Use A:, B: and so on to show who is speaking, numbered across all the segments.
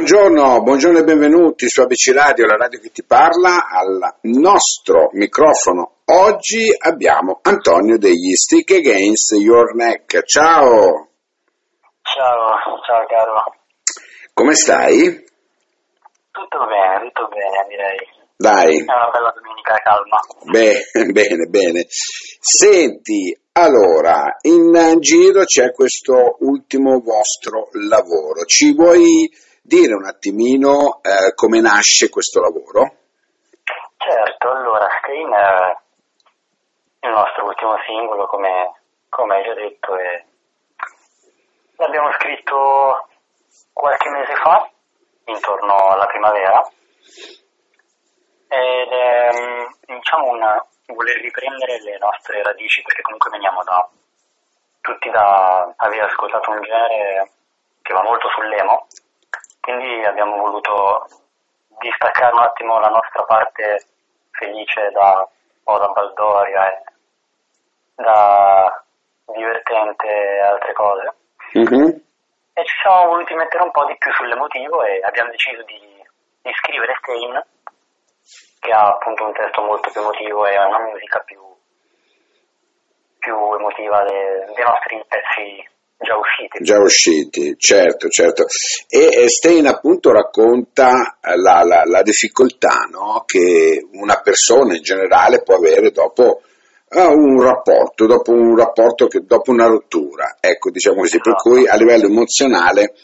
A: Buongiorno, buongiorno e benvenuti su ABC Radio, la radio che ti parla, al nostro microfono. Oggi abbiamo Antonio degli Stick Against Your Neck. Ciao!
B: Ciao, ciao caro.
A: Come stai?
B: Tutto bene, tutto bene direi.
A: Dai.
B: È una bella domenica calma.
A: Bene, bene, bene. Senti, allora, in giro c'è questo ultimo vostro lavoro. Ci vuoi dire un attimino eh, come nasce questo lavoro?
B: Certo, allora è il nostro ultimo singolo, come, come hai già detto, e l'abbiamo scritto qualche mese fa, intorno alla primavera, ed è diciamo una, voler riprendere le nostre radici perché comunque veniamo da tutti da aver ascoltato un genere che va molto sull'emo quindi abbiamo voluto distaccare un attimo la nostra parte felice da, o da baldoria e da divertente e altre cose.
A: Mm-hmm.
B: E ci siamo voluti mettere un po' di più sull'emotivo e abbiamo deciso di, di scrivere Stain, che ha appunto un testo molto più emotivo e una musica più, più emotiva dei, dei nostri pezzi già usciti.
A: Già usciti, certo, certo. E Stein appunto racconta la, la, la difficoltà no? che una persona in generale può avere dopo uh, un rapporto, dopo un rapporto che, dopo una rottura, ecco, diciamo così, per
B: Esatto.
A: cui a livello emozionale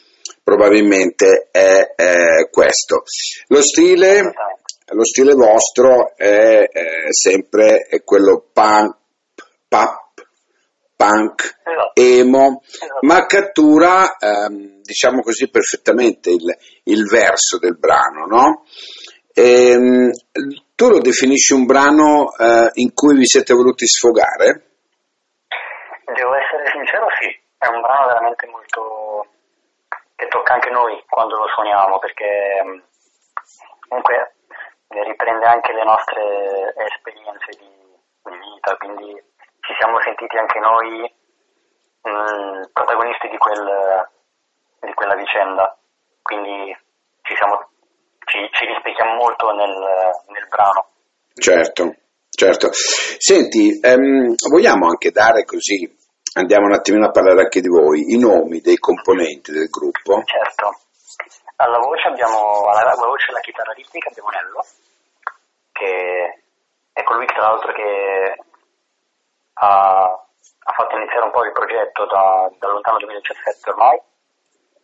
A: probabilmente è, è questo. Lo stile,
B: Esattamente.
A: lo stile vostro è, è sempre è quello punk, pop, punk,
B: Esatto.
A: emo,
B: Esatto.
A: ma cattura, ehm, diciamo così, perfettamente il, il verso del brano, no? Ehm, tu lo definisci un brano eh, in cui vi siete voluti sfogare?
B: Devo essere sincero, sì, è un brano veramente molto che tocca anche noi quando lo suoniamo, perché mh, comunque eh, riprende anche le nostre esperienze di, di vita, quindi ci siamo sentiti anche noi mh, protagonisti di, quel, di quella vicenda, quindi ci, siamo, ci, ci rispecchiamo molto nel, nel brano.
A: Certo, certo. Senti, ehm, vogliamo anche dare così, andiamo un attimino a parlare anche di voi, i nomi dei componenti del gruppo?
B: Certo. Alla voce abbiamo, alla, voce alla chitarra ritmica abbiamo Nello, che è colui tra l'altro che ha, ha fatto iniziare un po' il progetto da, dal lontano 2017 ormai,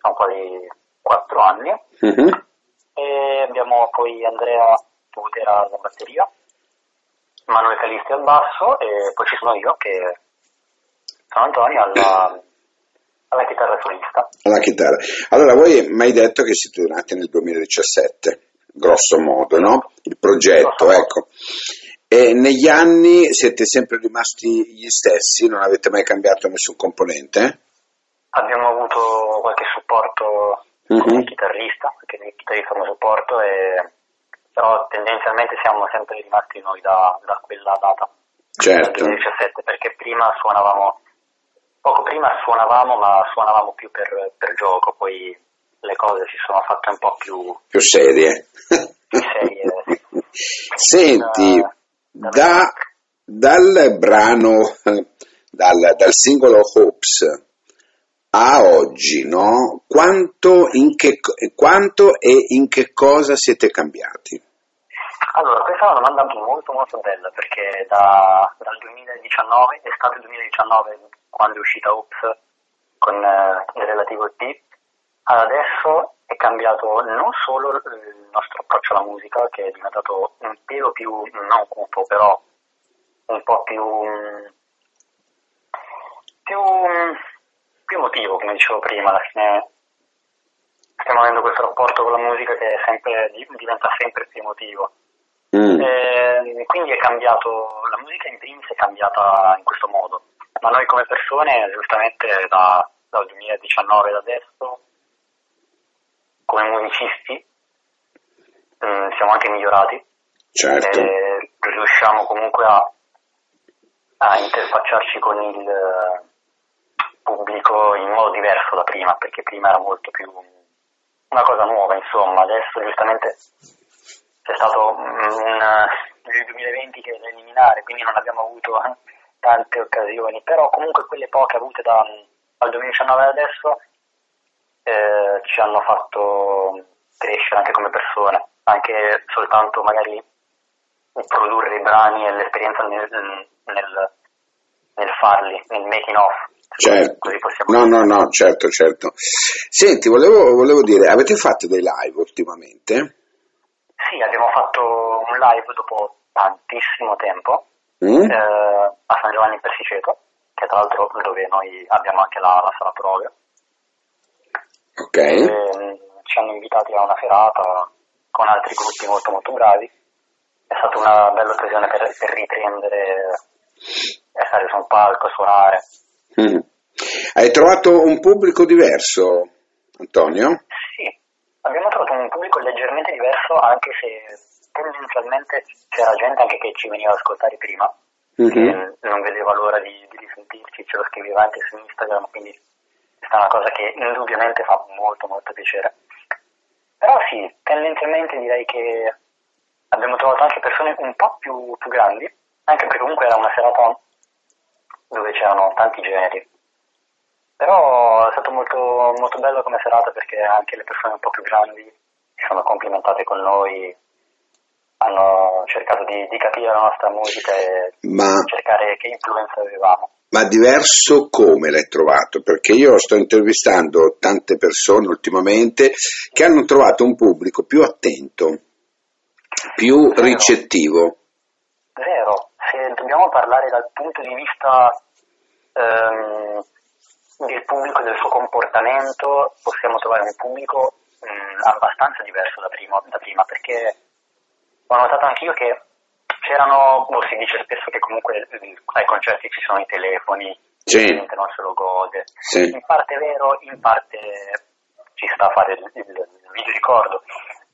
B: sono quasi quattro anni.
A: Mhm.
B: E abbiamo poi Andrea Putera alla batteria, Manuel Calisti al basso e poi ci sono io che sono Antonio alla, alla chitarra solista.
A: La chitarra. Allora, voi mi hai detto che siete nati nel 2017, grosso modo, no? Il progetto,
B: Grosso modo.
A: E negli anni siete sempre rimasti gli stessi, non avete mai cambiato nessun componente?
B: Abbiamo avuto qualche supporto
A: Mhm.
B: come chitarrista, perché il chitarrista come supporto, e, però tendenzialmente siamo sempre rimasti noi da, da quella data,
A: Certo.
B: dal 2017, perché prima suonavamo, poco prima suonavamo, ma suonavamo più per, per gioco, poi le cose si sono fatte un po' più,
A: Più serie.
B: più serie.
A: Senti,
B: Da-
A: da, dal brano, dal, dal singolo Hopes a oggi, no? Quanto, che, quanto e in che cosa siete cambiati?
B: Allora, questa è una domanda molto molto bella perché da, dal 2019, estate 2019, quando è uscita Ops con eh, il relativo EP, ad adesso è cambiato non solo il nostro approccio alla musica, che è diventato un pelo più, non cupo, però un po' più, più, più emotivo, come dicevo prima, alla fine stiamo avendo questo rapporto con la musica che è sempre, diventa sempre più emotivo.
A: Mm,
B: Eh, quindi è cambiato, la musica in primis è cambiata in questo modo, ma noi come persone, giustamente da, dal 2019 ad adesso, come musicisti, eh, siamo anche migliorati.
A: Certo,
B: e riusciamo comunque a, a interfacciarci con il eh, pubblico in modo diverso da prima, perché prima era molto più una cosa nuova, insomma, adesso giustamente c'è stato un, nel 2020 che è da eliminare, quindi non abbiamo avuto tante occasioni, però comunque quelle poche avute da, dal 2019 ad adesso eh, ci hanno fatto crescere anche come persone, anche soltanto magari produrre i brani e l'esperienza nel, nel, nel farli, nel making off.
A: Certo. No, no, no, certo, certo. Senti, volevo, volevo dire, avete fatto dei live ultimamente?
B: Sì, abbiamo fatto un live dopo tantissimo tempo mm? eh, a San Giovanni in Persiceto, che tra l'altro dove noi abbiamo anche la, la sala prove.
A: Ok. E,
B: mm, ci hanno invitati a una serata con altri gruppi molto molto bravi. È stata una bella occasione per, per riprendere e stare su un palco, suonare.
A: Mm. Hai trovato un pubblico diverso, Antonio?
B: Sì, abbiamo trovato un pubblico leggermente diverso anche se tendenzialmente c'era gente anche che ci veniva ad ascoltare prima, mm-hmm. che non vedeva l'ora di, di risentirci, ce lo scriveva anche su Instagram, quindi è una cosa che indubbiamente fa molto molto piacere. Però sì, tendenzialmente direi che abbiamo trovato anche persone un po' più, più grandi, anche perché comunque era una serata dove c'erano tanti generi. Però è stato molto, molto bello come serata perché anche le persone un po' più grandi si sono complimentate con noi, hanno cercato di, di capire la nostra musica e Ma... cercare che influenza avevamo.
A: Ma diverso come l'hai trovato? Perché io sto intervistando tante persone ultimamente che hanno trovato un pubblico più attento, più Vero. ricettivo.
B: Vero, se dobbiamo parlare dal punto di vista ehm, del pubblico e del suo comportamento, possiamo trovare un pubblico mh, mm, abbastanza diverso da prima, da prima perché ho notato anch'io che c'erano, boh, si dice spesso che comunque ai concerti ci sono i telefoni,
A: sì.
B: la gente non se lo gode.
A: Sì.
B: In parte è vero, in parte ci sta a fare il, il, il video ricordo.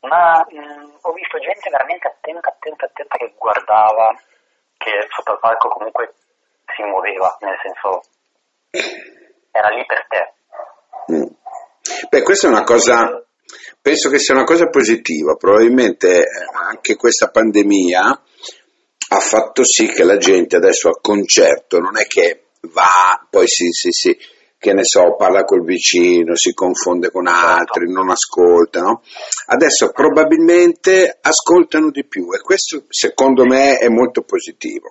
B: Ma mh, ho visto gente veramente attenta, attenta, attenta che guardava, che sotto il palco comunque si muoveva, nel senso era lì per te.
A: Mm. Beh, questa è una cosa penso che sia una cosa positiva, probabilmente anche questa pandemia ha fatto sì che la gente adesso al concerto non è che va, poi si, si, si che ne so, parla col vicino, si confonde con altri, certo. non ascolta, no? Adesso probabilmente ascoltano di più e questo secondo me è molto positivo.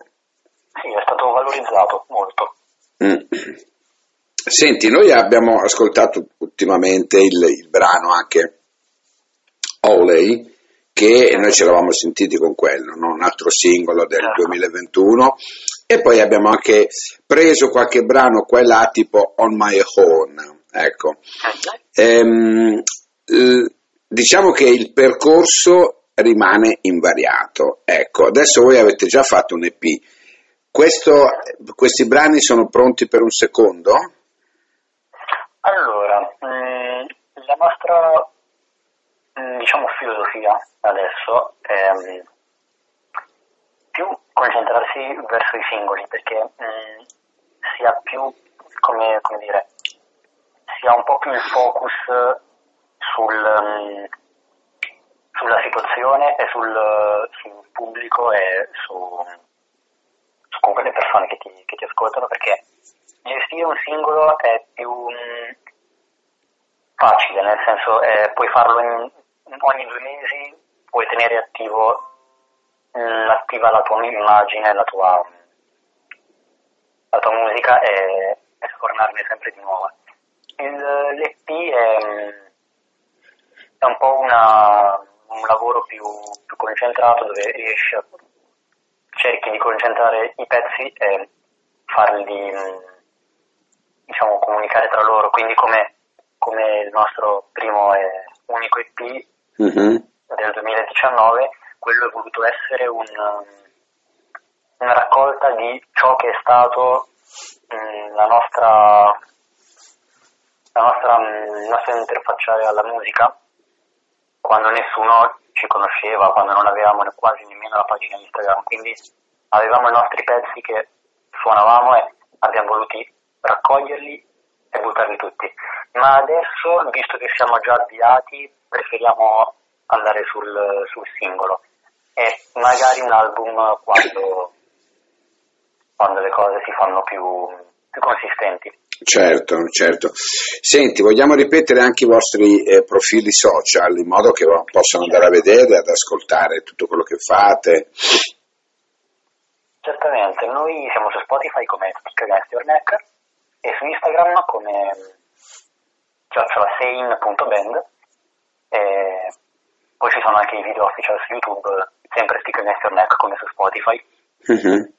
B: Sì, è stato valorizzato molto.
A: Mm. Senti, noi abbiamo ascoltato ultimamente il, il brano anche Oley, che noi ci eravamo sentiti con quello, no? un altro singolo del 2021 e poi abbiamo anche preso qualche brano qua e là tipo On My Own, ecco. Ehm, diciamo che il percorso rimane invariato, ecco, adesso voi avete già fatto un EP, Questo, questi brani sono pronti per un secondo?
B: Allora, mh, la nostra Mm, diciamo filosofia adesso è mm, più concentrarsi verso i singoli perché mm, si ha più come, come, dire si ha un po' più il focus sul, um, sulla situazione e sul, sul pubblico e su, su comunque le persone che ti, che ti ascoltano perché gestire un singolo è più facile, nel senso eh, puoi farlo in ogni due mesi puoi tenere attivo, attiva la tua immagine, la tua, la tua musica e, e sfornarne sempre di nuova. l'EP è, è, un po' una, un lavoro più, più, concentrato dove riesci a cerchi di concentrare i pezzi e farli diciamo comunicare tra loro quindi come, come il nostro primo e unico EP mm-hmm. del 2019, quello è voluto essere un, una raccolta di ciò che è stato mh, mm, la nostra la nostra, mm, il nostro interfacciare alla musica quando nessuno ci conosceva, quando non avevamo quasi nemmeno la pagina Instagram, quindi avevamo i nostri pezzi che suonavamo e abbiamo voluto raccoglierli e buttarli tutti. Ma adesso, visto che siamo già avviati, preferiamo andare sul, sul singolo e magari un album quando, quando le cose si fanno più, più consistenti.
C: Certo, certo. Senti, vogliamo ripetere anche i vostri eh, profili social in modo che possano andare a vedere, ad ascoltare tutto quello che fate?
B: Certamente, noi siamo su Spotify come Against Your Neck e su Instagram come chiocciolasein.band e poi ci sono anche i video ufficiali su YouTube, sempre Stick Against Your Neck come su Spotify.
C: Mm-hmm.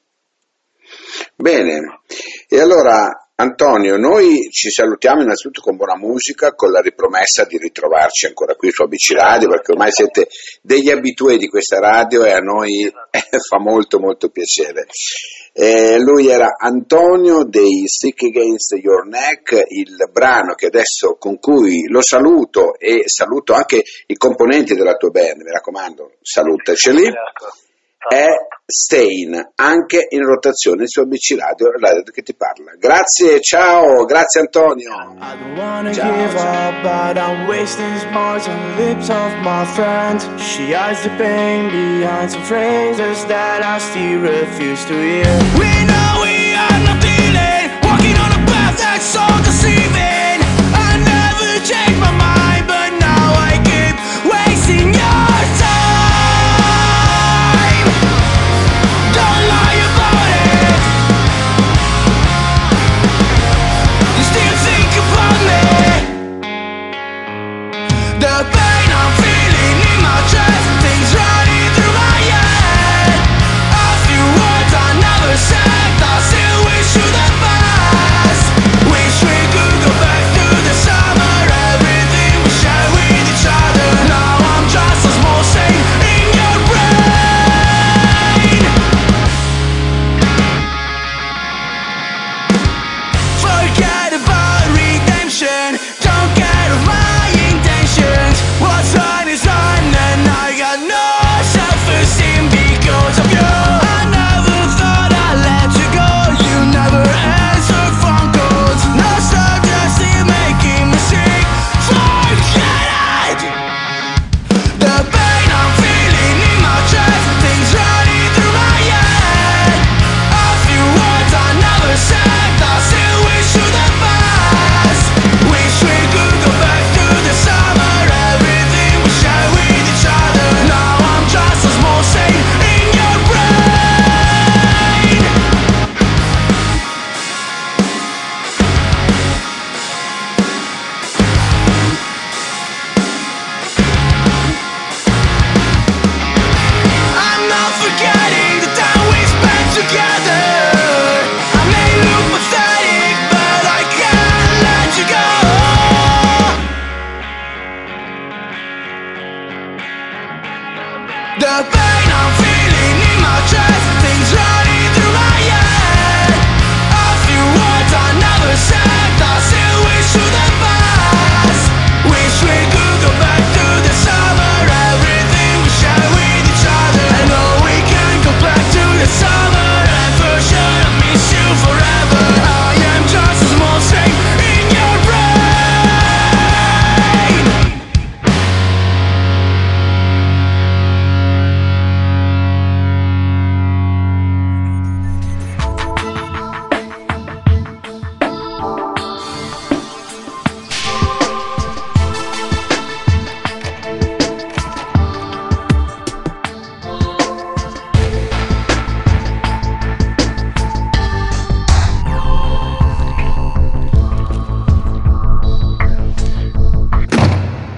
C: Bene, e allora Antonio, noi ci salutiamo innanzitutto con buona musica, con la ripromessa di ritrovarci ancora qui su ABC Radio, perché ormai siete degli abitué di questa radio e a noi fa molto molto piacere. Eh, lui era Antonio dei Sick Against Your Neck, il brano che adesso con cui lo saluto e saluto anche i componenti della tua band, mi raccomando, salutaceli. Certo è Stain, anche in rotazione su ABC Radio, la radio che ti parla. Grazie, ciao, grazie Antonio. I don't wanna ciao, give ciao. up, but I'm wasting smiles on the lips of my friend. She hides the pain behind some phrases that I still refuse to hear. We know we